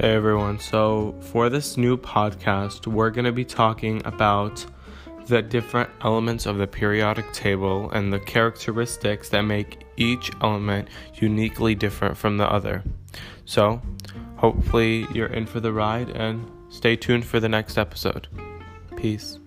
Hey everyone, so for this new podcast, we're going to be talking about the different elements of the periodic table and the characteristics that make each element uniquely different from the other. So, hopefully, you're in for the ride and stay tuned for the next episode. Peace.